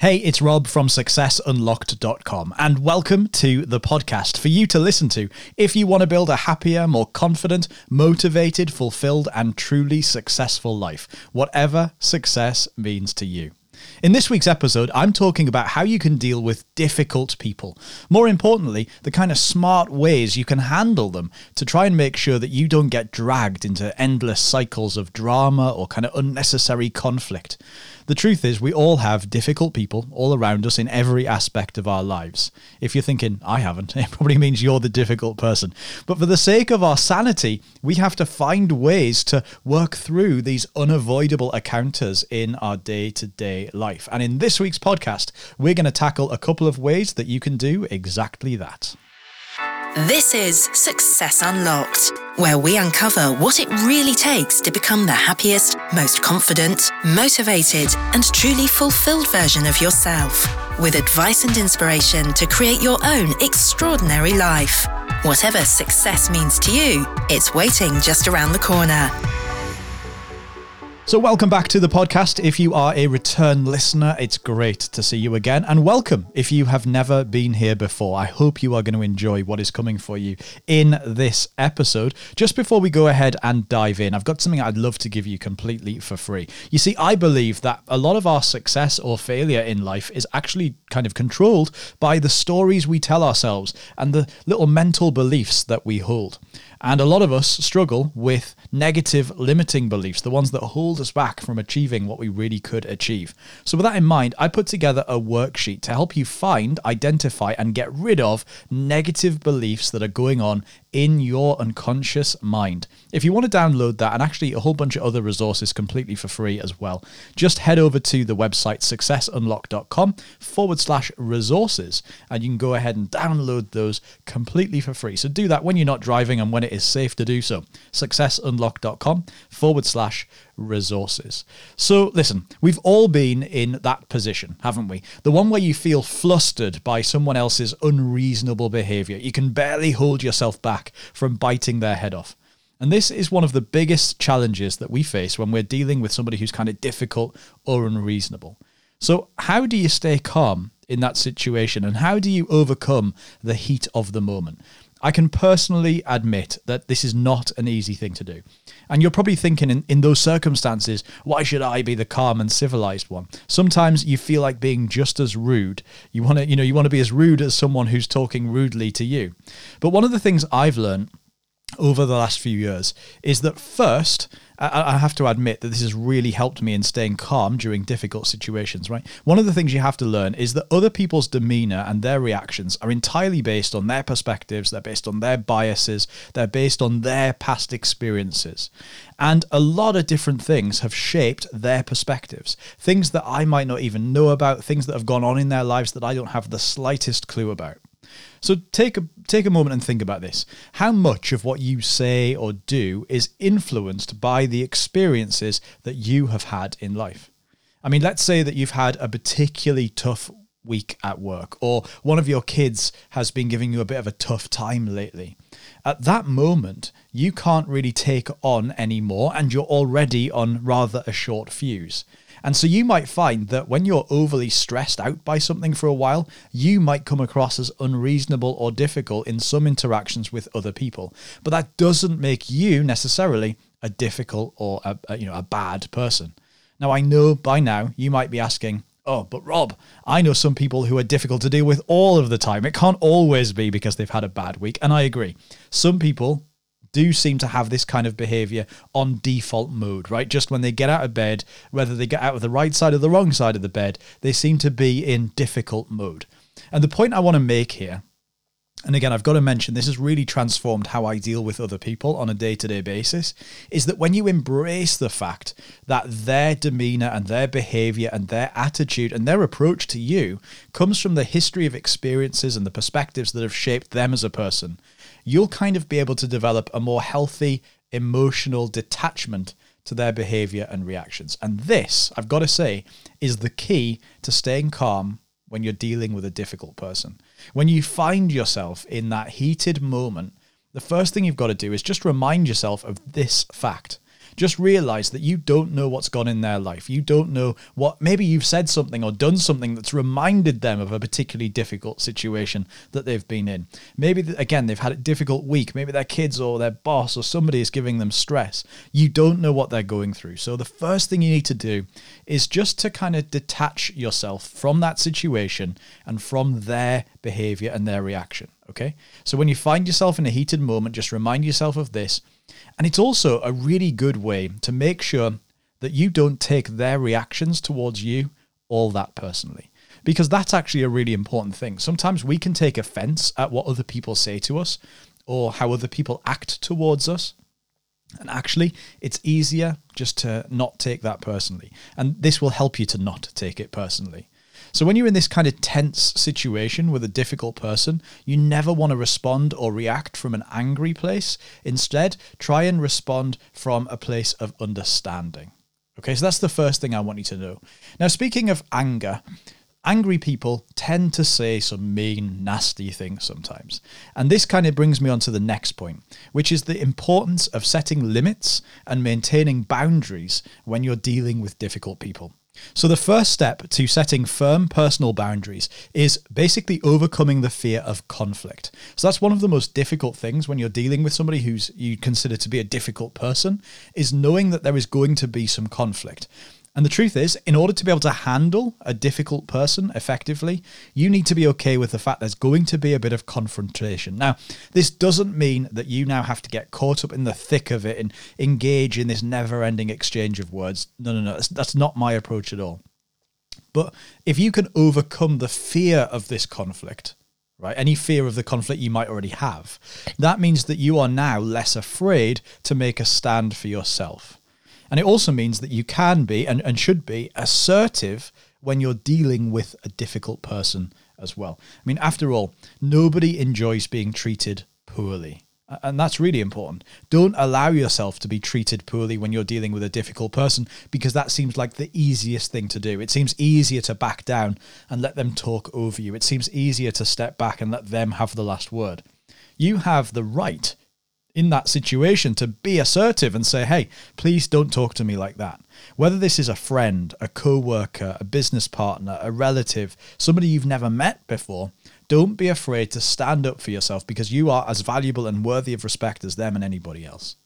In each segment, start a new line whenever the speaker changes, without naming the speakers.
Hey, it's Rob from successunlocked.com, and welcome to the podcast for you to listen to if you want to build a happier, more confident, motivated, fulfilled, and truly successful life, whatever success means to you. In this week's episode, I'm talking about how you can deal with difficult people. More importantly, the kind of smart ways you can handle them to try and make sure that you don't get dragged into endless cycles of drama or kind of unnecessary conflict. The truth is, we all have difficult people all around us in every aspect of our lives. If you're thinking, I haven't, it probably means you're the difficult person. But for the sake of our sanity, we have to find ways to work through these unavoidable encounters in our day to day life. And in this week's podcast, we're going to tackle a couple of ways that you can do exactly that.
This is Success Unlocked, where we uncover what it really takes to become the happiest, most confident, motivated, and truly fulfilled version of yourself, with advice and inspiration to create your own extraordinary life. Whatever success means to you, it's waiting just around the corner.
So, welcome back to the podcast. If you are a return listener, it's great to see you again. And welcome if you have never been here before. I hope you are going to enjoy what is coming for you in this episode. Just before we go ahead and dive in, I've got something I'd love to give you completely for free. You see, I believe that a lot of our success or failure in life is actually kind of controlled by the stories we tell ourselves and the little mental beliefs that we hold. And a lot of us struggle with negative limiting beliefs, the ones that hold us back from achieving what we really could achieve. So, with that in mind, I put together a worksheet to help you find, identify, and get rid of negative beliefs that are going on in your unconscious mind. If you want to download that and actually a whole bunch of other resources completely for free as well, just head over to the website successunlocked.com forward slash resources and you can go ahead and download those completely for free. So do that when you're not driving and when it is safe to do so. Successunlocked.com forward slash resources. So, listen, we've all been in that position, haven't we? The one where you feel flustered by someone else's unreasonable behavior. You can barely hold yourself back from biting their head off. And this is one of the biggest challenges that we face when we're dealing with somebody who's kind of difficult or unreasonable. So, how do you stay calm in that situation and how do you overcome the heat of the moment? I can personally admit that this is not an easy thing to do. And you're probably thinking in, in those circumstances, why should I be the calm and civilized one? Sometimes you feel like being just as rude. You want to, you know, you want to be as rude as someone who's talking rudely to you. But one of the things I've learned over the last few years is that first, I, I have to admit that this has really helped me in staying calm during difficult situations, right? One of the things you have to learn is that other people's demeanor and their reactions are entirely based on their perspectives, they're based on their biases, they're based on their past experiences. And a lot of different things have shaped their perspectives. Things that I might not even know about, things that have gone on in their lives that I don't have the slightest clue about. So take a take a moment and think about this. How much of what you say or do is influenced by the experiences that you have had in life? I mean, let's say that you've had a particularly tough week at work, or one of your kids has been giving you a bit of a tough time lately. At that moment, you can't really take on anymore, and you're already on rather a short fuse. And so you might find that when you're overly stressed out by something for a while, you might come across as unreasonable or difficult in some interactions with other people. But that doesn't make you necessarily a difficult or a, a you know a bad person. Now I know by now you might be asking, Oh, but Rob, I know some people who are difficult to deal with all of the time. It can't always be because they've had a bad week. And I agree. Some people do seem to have this kind of behavior on default mode, right? Just when they get out of bed, whether they get out of the right side or the wrong side of the bed, they seem to be in difficult mode. And the point I want to make here and again, I've got to mention this has really transformed how I deal with other people on a day to day basis. Is that when you embrace the fact that their demeanor and their behavior and their attitude and their approach to you comes from the history of experiences and the perspectives that have shaped them as a person, you'll kind of be able to develop a more healthy emotional detachment to their behavior and reactions. And this, I've got to say, is the key to staying calm when you're dealing with a difficult person. When you find yourself in that heated moment, the first thing you've got to do is just remind yourself of this fact. Just realize that you don't know what's gone in their life. You don't know what, maybe you've said something or done something that's reminded them of a particularly difficult situation that they've been in. Maybe, again, they've had a difficult week. Maybe their kids or their boss or somebody is giving them stress. You don't know what they're going through. So the first thing you need to do is just to kind of detach yourself from that situation and from their behavior and their reaction. Okay. So when you find yourself in a heated moment, just remind yourself of this. And it's also a really good way to make sure that you don't take their reactions towards you all that personally. Because that's actually a really important thing. Sometimes we can take offense at what other people say to us or how other people act towards us. And actually, it's easier just to not take that personally. And this will help you to not take it personally. So when you're in this kind of tense situation with a difficult person, you never want to respond or react from an angry place. Instead, try and respond from a place of understanding. Okay, so that's the first thing I want you to know. Now, speaking of anger, angry people tend to say some mean, nasty things sometimes. And this kind of brings me on to the next point, which is the importance of setting limits and maintaining boundaries when you're dealing with difficult people. So, the first step to setting firm personal boundaries is basically overcoming the fear of conflict. So, that's one of the most difficult things when you're dealing with somebody who's you consider to be a difficult person, is knowing that there is going to be some conflict. And the truth is, in order to be able to handle a difficult person effectively, you need to be okay with the fact there's going to be a bit of confrontation. Now, this doesn't mean that you now have to get caught up in the thick of it and engage in this never ending exchange of words. No, no, no. That's, that's not my approach at all. But if you can overcome the fear of this conflict, right? Any fear of the conflict you might already have. That means that you are now less afraid to make a stand for yourself. And it also means that you can be and, and should be assertive when you're dealing with a difficult person as well. I mean, after all, nobody enjoys being treated poorly. And that's really important. Don't allow yourself to be treated poorly when you're dealing with a difficult person because that seems like the easiest thing to do. It seems easier to back down and let them talk over you. It seems easier to step back and let them have the last word. You have the right in that situation to be assertive and say, hey, please don't talk to me like that. Whether this is a friend, a co worker, a business partner, a relative, somebody you've never met before, don't be afraid to stand up for yourself because you are as valuable and worthy of respect as them and anybody else.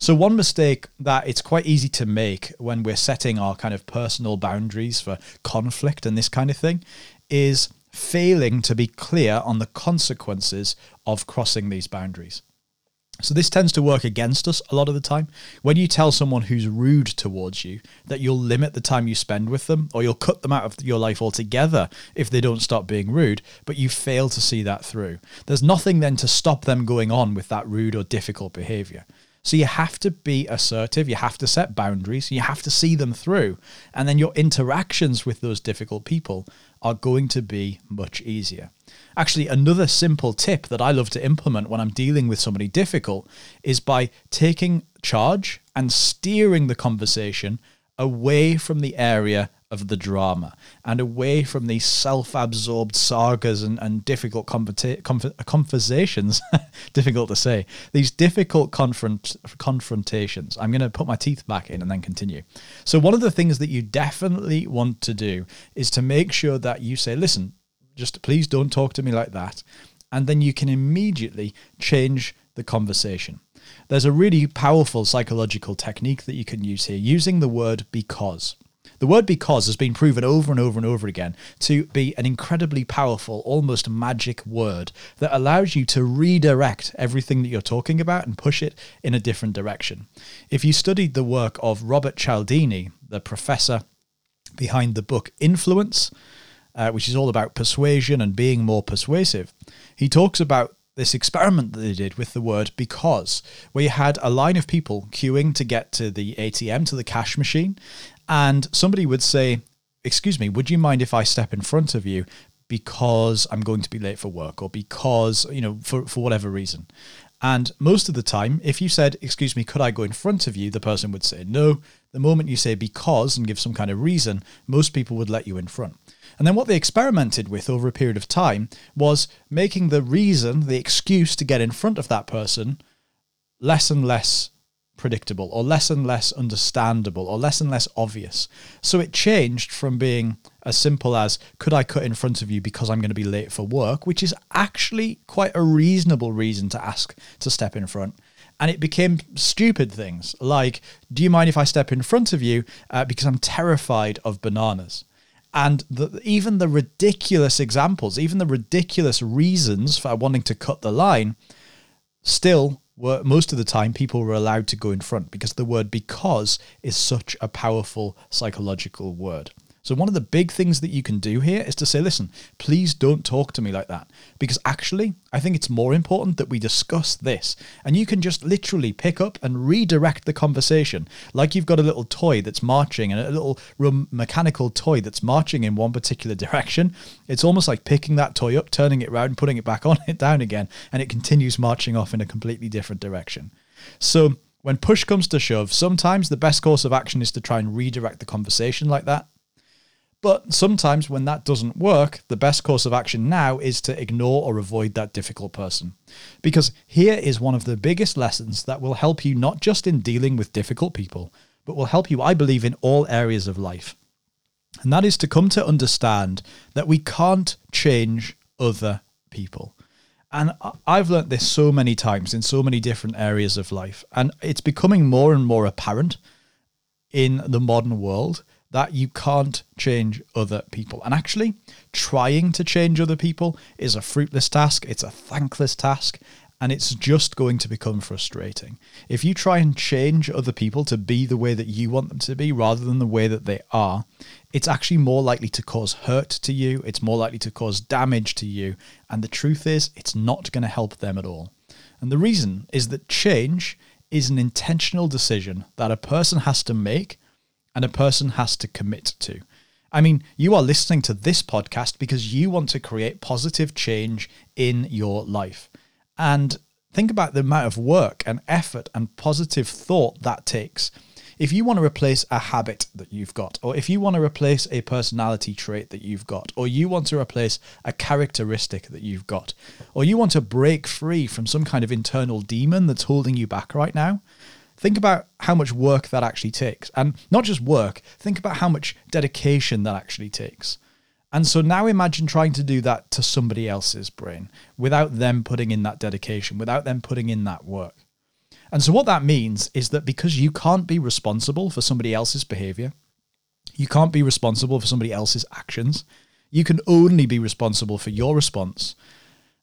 So, one mistake that it's quite easy to make when we're setting our kind of personal boundaries for conflict and this kind of thing is failing to be clear on the consequences of crossing these boundaries. So this tends to work against us a lot of the time. When you tell someone who's rude towards you that you'll limit the time you spend with them or you'll cut them out of your life altogether if they don't stop being rude, but you fail to see that through. There's nothing then to stop them going on with that rude or difficult behavior. So you have to be assertive, you have to set boundaries, you have to see them through, and then your interactions with those difficult people are going to be much easier. Actually, another simple tip that I love to implement when I'm dealing with somebody difficult is by taking charge and steering the conversation away from the area of the drama and away from these self-absorbed sagas and, and difficult conversations difficult to say these difficult confront confrontations. I'm going to put my teeth back in and then continue. So one of the things that you definitely want to do is to make sure that you say listen just please don't talk to me like that. And then you can immediately change the conversation. There's a really powerful psychological technique that you can use here using the word because. The word because has been proven over and over and over again to be an incredibly powerful, almost magic word that allows you to redirect everything that you're talking about and push it in a different direction. If you studied the work of Robert Cialdini, the professor behind the book Influence, uh, which is all about persuasion and being more persuasive, he talks about this experiment that they did with the word because, where you had a line of people queuing to get to the ATM, to the cash machine, and somebody would say, Excuse me, would you mind if I step in front of you because I'm going to be late for work or because, you know, for, for whatever reason? And most of the time, if you said, Excuse me, could I go in front of you? the person would say no. The moment you say because and give some kind of reason, most people would let you in front. And then what they experimented with over a period of time was making the reason, the excuse to get in front of that person, less and less predictable or less and less understandable or less and less obvious. So it changed from being as simple as could I cut in front of you because I'm going to be late for work, which is actually quite a reasonable reason to ask to step in front. And it became stupid things like, do you mind if I step in front of you uh, because I'm terrified of bananas? And the, even the ridiculous examples, even the ridiculous reasons for wanting to cut the line, still were most of the time people were allowed to go in front because the word because is such a powerful psychological word. So, one of the big things that you can do here is to say, listen, please don't talk to me like that. Because actually, I think it's more important that we discuss this. And you can just literally pick up and redirect the conversation like you've got a little toy that's marching and a little mechanical toy that's marching in one particular direction. It's almost like picking that toy up, turning it around, putting it back on it down again, and it continues marching off in a completely different direction. So, when push comes to shove, sometimes the best course of action is to try and redirect the conversation like that. But sometimes when that doesn't work, the best course of action now is to ignore or avoid that difficult person. Because here is one of the biggest lessons that will help you not just in dealing with difficult people, but will help you, I believe, in all areas of life. And that is to come to understand that we can't change other people. And I've learnt this so many times in so many different areas of life. And it's becoming more and more apparent in the modern world that you can't change other people. And actually, trying to change other people is a fruitless task, it's a thankless task, and it's just going to become frustrating. If you try and change other people to be the way that you want them to be rather than the way that they are, it's actually more likely to cause hurt to you, it's more likely to cause damage to you, and the truth is, it's not going to help them at all. And the reason is that change is an intentional decision that a person has to make and a person has to commit to. I mean, you are listening to this podcast because you want to create positive change in your life. And think about the amount of work and effort and positive thought that takes. If you want to replace a habit that you've got, or if you want to replace a personality trait that you've got, or you want to replace a characteristic that you've got, or you want to break free from some kind of internal demon that's holding you back right now, think about how much work that actually takes. And not just work, think about how much dedication that actually takes. And so now imagine trying to do that to somebody else's brain without them putting in that dedication, without them putting in that work. And so what that means is that because you can't be responsible for somebody else's behavior, you can't be responsible for somebody else's actions, you can only be responsible for your response.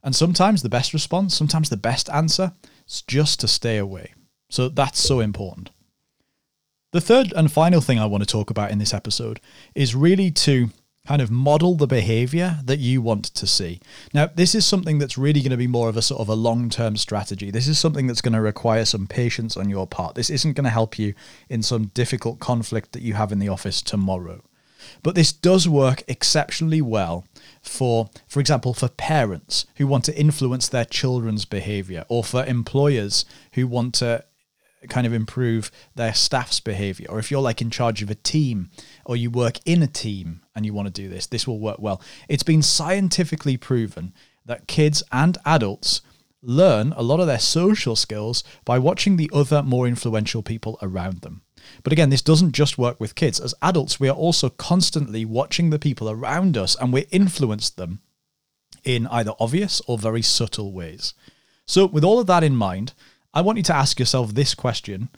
And sometimes the best response, sometimes the best answer, is just to stay away. So that's so important. The third and final thing I want to talk about in this episode is really to kind of model the behavior that you want to see. Now, this is something that's really going to be more of a sort of a long term strategy. This is something that's going to require some patience on your part. This isn't going to help you in some difficult conflict that you have in the office tomorrow. But this does work exceptionally well for, for example, for parents who want to influence their children's behavior, or for employers who want to kind of improve their staff's behavior. Or if you're like in charge of a team or you work in a team and you want to do this this will work well. It's been scientifically proven that kids and adults learn a lot of their social skills by watching the other more influential people around them. But again this doesn't just work with kids. As adults we are also constantly watching the people around us and we influence them in either obvious or very subtle ways. So with all of that in mind I want you to ask yourself this question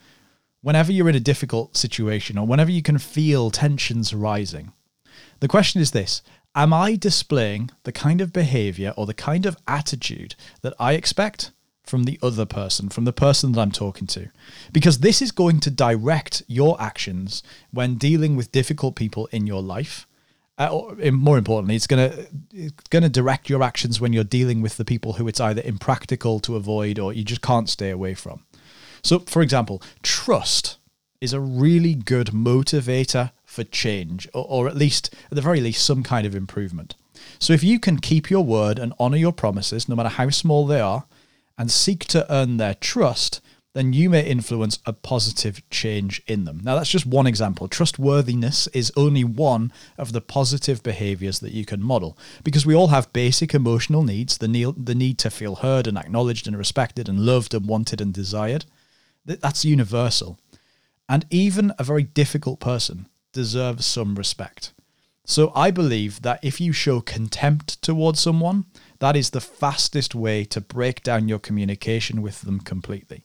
whenever you're in a difficult situation or whenever you can feel tensions rising. The question is this Am I displaying the kind of behavior or the kind of attitude that I expect from the other person, from the person that I'm talking to? Because this is going to direct your actions when dealing with difficult people in your life. Uh, or more importantly, it's going to it's to direct your actions when you're dealing with the people who it's either impractical to avoid or you just can't stay away from. So, for example, trust is a really good motivator for change, or, or at least, at the very least, some kind of improvement. So, if you can keep your word and honor your promises, no matter how small they are, and seek to earn their trust, then you may influence a positive change in them. Now, that's just one example. Trustworthiness is only one of the positive behaviors that you can model because we all have basic emotional needs the the need to feel heard and acknowledged and respected and loved and wanted and desired. That's universal. And even a very difficult person deserves some respect. So I believe that if you show contempt towards someone, that is the fastest way to break down your communication with them completely.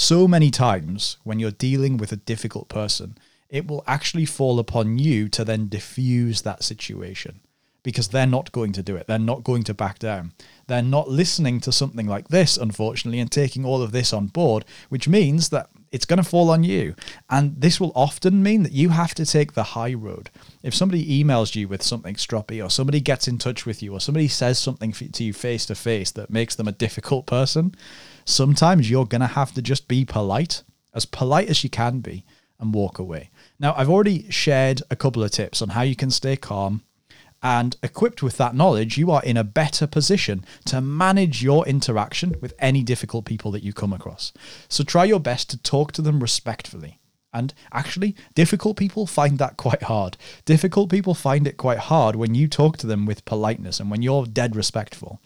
So many times when you're dealing with a difficult person, it will actually fall upon you to then diffuse that situation because they're not going to do it. They're not going to back down. They're not listening to something like this, unfortunately, and taking all of this on board, which means that it's going to fall on you. And this will often mean that you have to take the high road. If somebody emails you with something stroppy, or somebody gets in touch with you, or somebody says something to you face to face that makes them a difficult person, sometimes you're going to have to just be polite, as polite as you can be, and walk away. Now, I've already shared a couple of tips on how you can stay calm and equipped with that knowledge, you are in a better position to manage your interaction with any difficult people that you come across. So try your best to talk to them respectfully. And actually, difficult people find that quite hard. Difficult people find it quite hard when you talk to them with politeness and when you're dead respectful.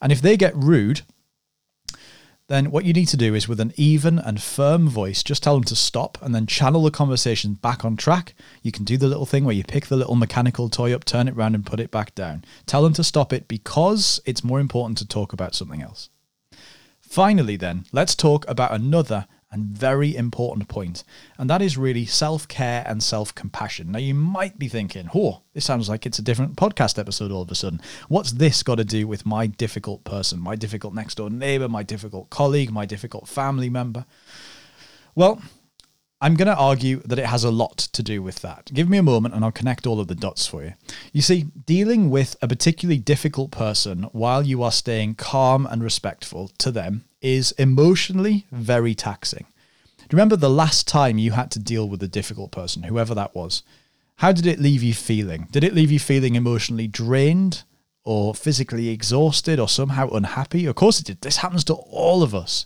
And if they get rude, then what you need to do is with an even and firm voice, just tell them to stop and then channel the conversation back on track. You can do the little thing where you pick the little mechanical toy up, turn it around, and put it back down. Tell them to stop it because it's more important to talk about something else. Finally, then, let's talk about another and very important point, and that is really self care and self compassion. Now, you might be thinking, oh, this sounds like it's a different podcast episode all of a sudden. What's this got to do with my difficult person, my difficult next door neighbor, my difficult colleague, my difficult family member? Well, I'm going to argue that it has a lot to do with that. Give me a moment and I'll connect all of the dots for you. You see, dealing with a particularly difficult person while you are staying calm and respectful to them is emotionally very taxing. Do you remember the last time you had to deal with a difficult person, whoever that was? How did it leave you feeling? Did it leave you feeling emotionally drained or physically exhausted or somehow unhappy? Of course it did. This happens to all of us.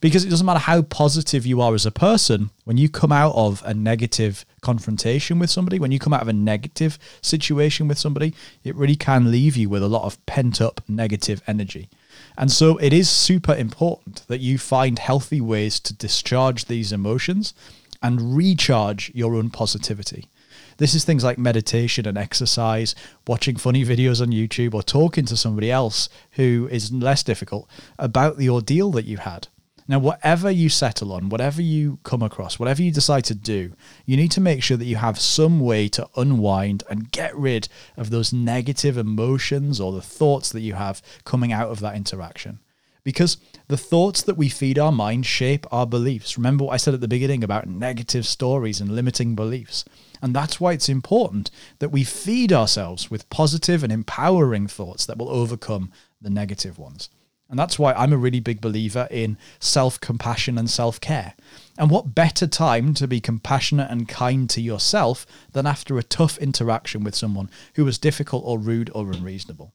Because it doesn't matter how positive you are as a person, when you come out of a negative confrontation with somebody, when you come out of a negative situation with somebody, it really can leave you with a lot of pent up negative energy. And so it is super important that you find healthy ways to discharge these emotions and recharge your own positivity. This is things like meditation and exercise, watching funny videos on YouTube, or talking to somebody else who is less difficult about the ordeal that you had. Now, whatever you settle on, whatever you come across, whatever you decide to do, you need to make sure that you have some way to unwind and get rid of those negative emotions or the thoughts that you have coming out of that interaction. Because the thoughts that we feed our mind shape our beliefs. Remember what I said at the beginning about negative stories and limiting beliefs. And that's why it's important that we feed ourselves with positive and empowering thoughts that will overcome the negative ones. And that's why I'm a really big believer in self compassion and self care. And what better time to be compassionate and kind to yourself than after a tough interaction with someone who was difficult or rude or unreasonable?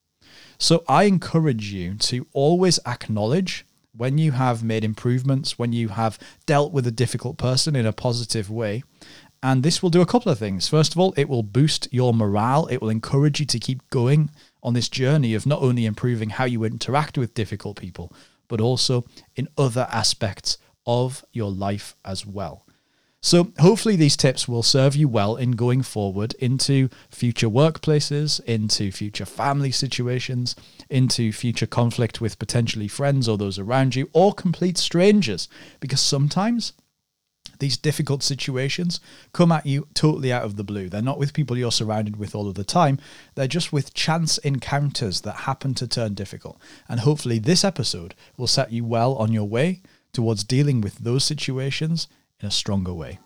So I encourage you to always acknowledge when you have made improvements, when you have dealt with a difficult person in a positive way. And this will do a couple of things. First of all, it will boost your morale, it will encourage you to keep going on this journey of not only improving how you interact with difficult people, but also in other aspects of your life as well. So, hopefully, these tips will serve you well in going forward into future workplaces, into future family situations, into future conflict with potentially friends or those around you, or complete strangers. Because sometimes these difficult situations come at you totally out of the blue. They're not with people you're surrounded with all of the time. They're just with chance encounters that happen to turn difficult. And hopefully, this episode will set you well on your way towards dealing with those situations in a stronger way.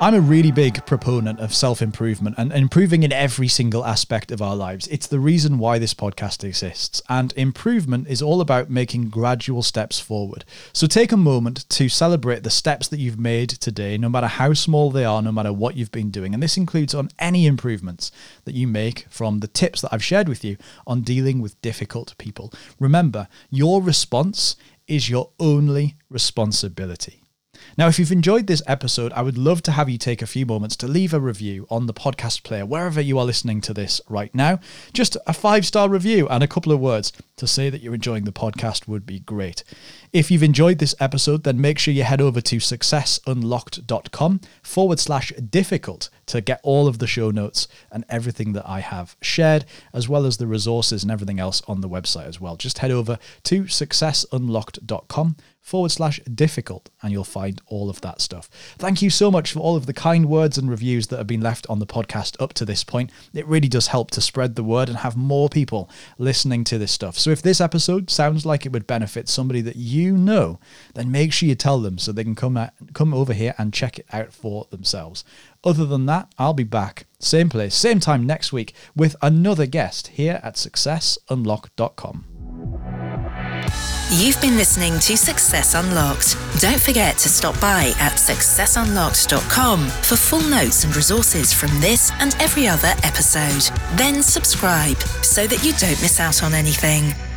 I'm a really big proponent of self improvement and improving in every single aspect of our lives. It's the reason why this podcast exists. And improvement is all about making gradual steps forward. So take a moment to celebrate the steps that you've made today, no matter how small they are, no matter what you've been doing. And this includes on any improvements that you make from the tips that I've shared with you on dealing with difficult people. Remember, your response is your only responsibility. Now, if you've enjoyed this episode, I would love to have you take a few moments to leave a review on the podcast player, wherever you are listening to this right now. Just a five star review and a couple of words to say that you're enjoying the podcast would be great. If you've enjoyed this episode, then make sure you head over to successunlocked.com forward slash difficult to get all of the show notes and everything that I have shared, as well as the resources and everything else on the website as well. Just head over to successunlocked.com forward slash difficult, and you'll find all of that stuff. Thank you so much for all of the kind words and reviews that have been left on the podcast up to this point. It really does help to spread the word and have more people listening to this stuff. So if this episode sounds like it would benefit somebody that you know, then make sure you tell them so they can come at, come over here and check it out for themselves. Other than that, I'll be back, same place, same time next week with another guest here at successunlocked.com.
You've been listening to Success Unlocked. Don't forget to stop by at successunlocked.com for full notes and resources from this and every other episode. Then subscribe so that you don't miss out on anything.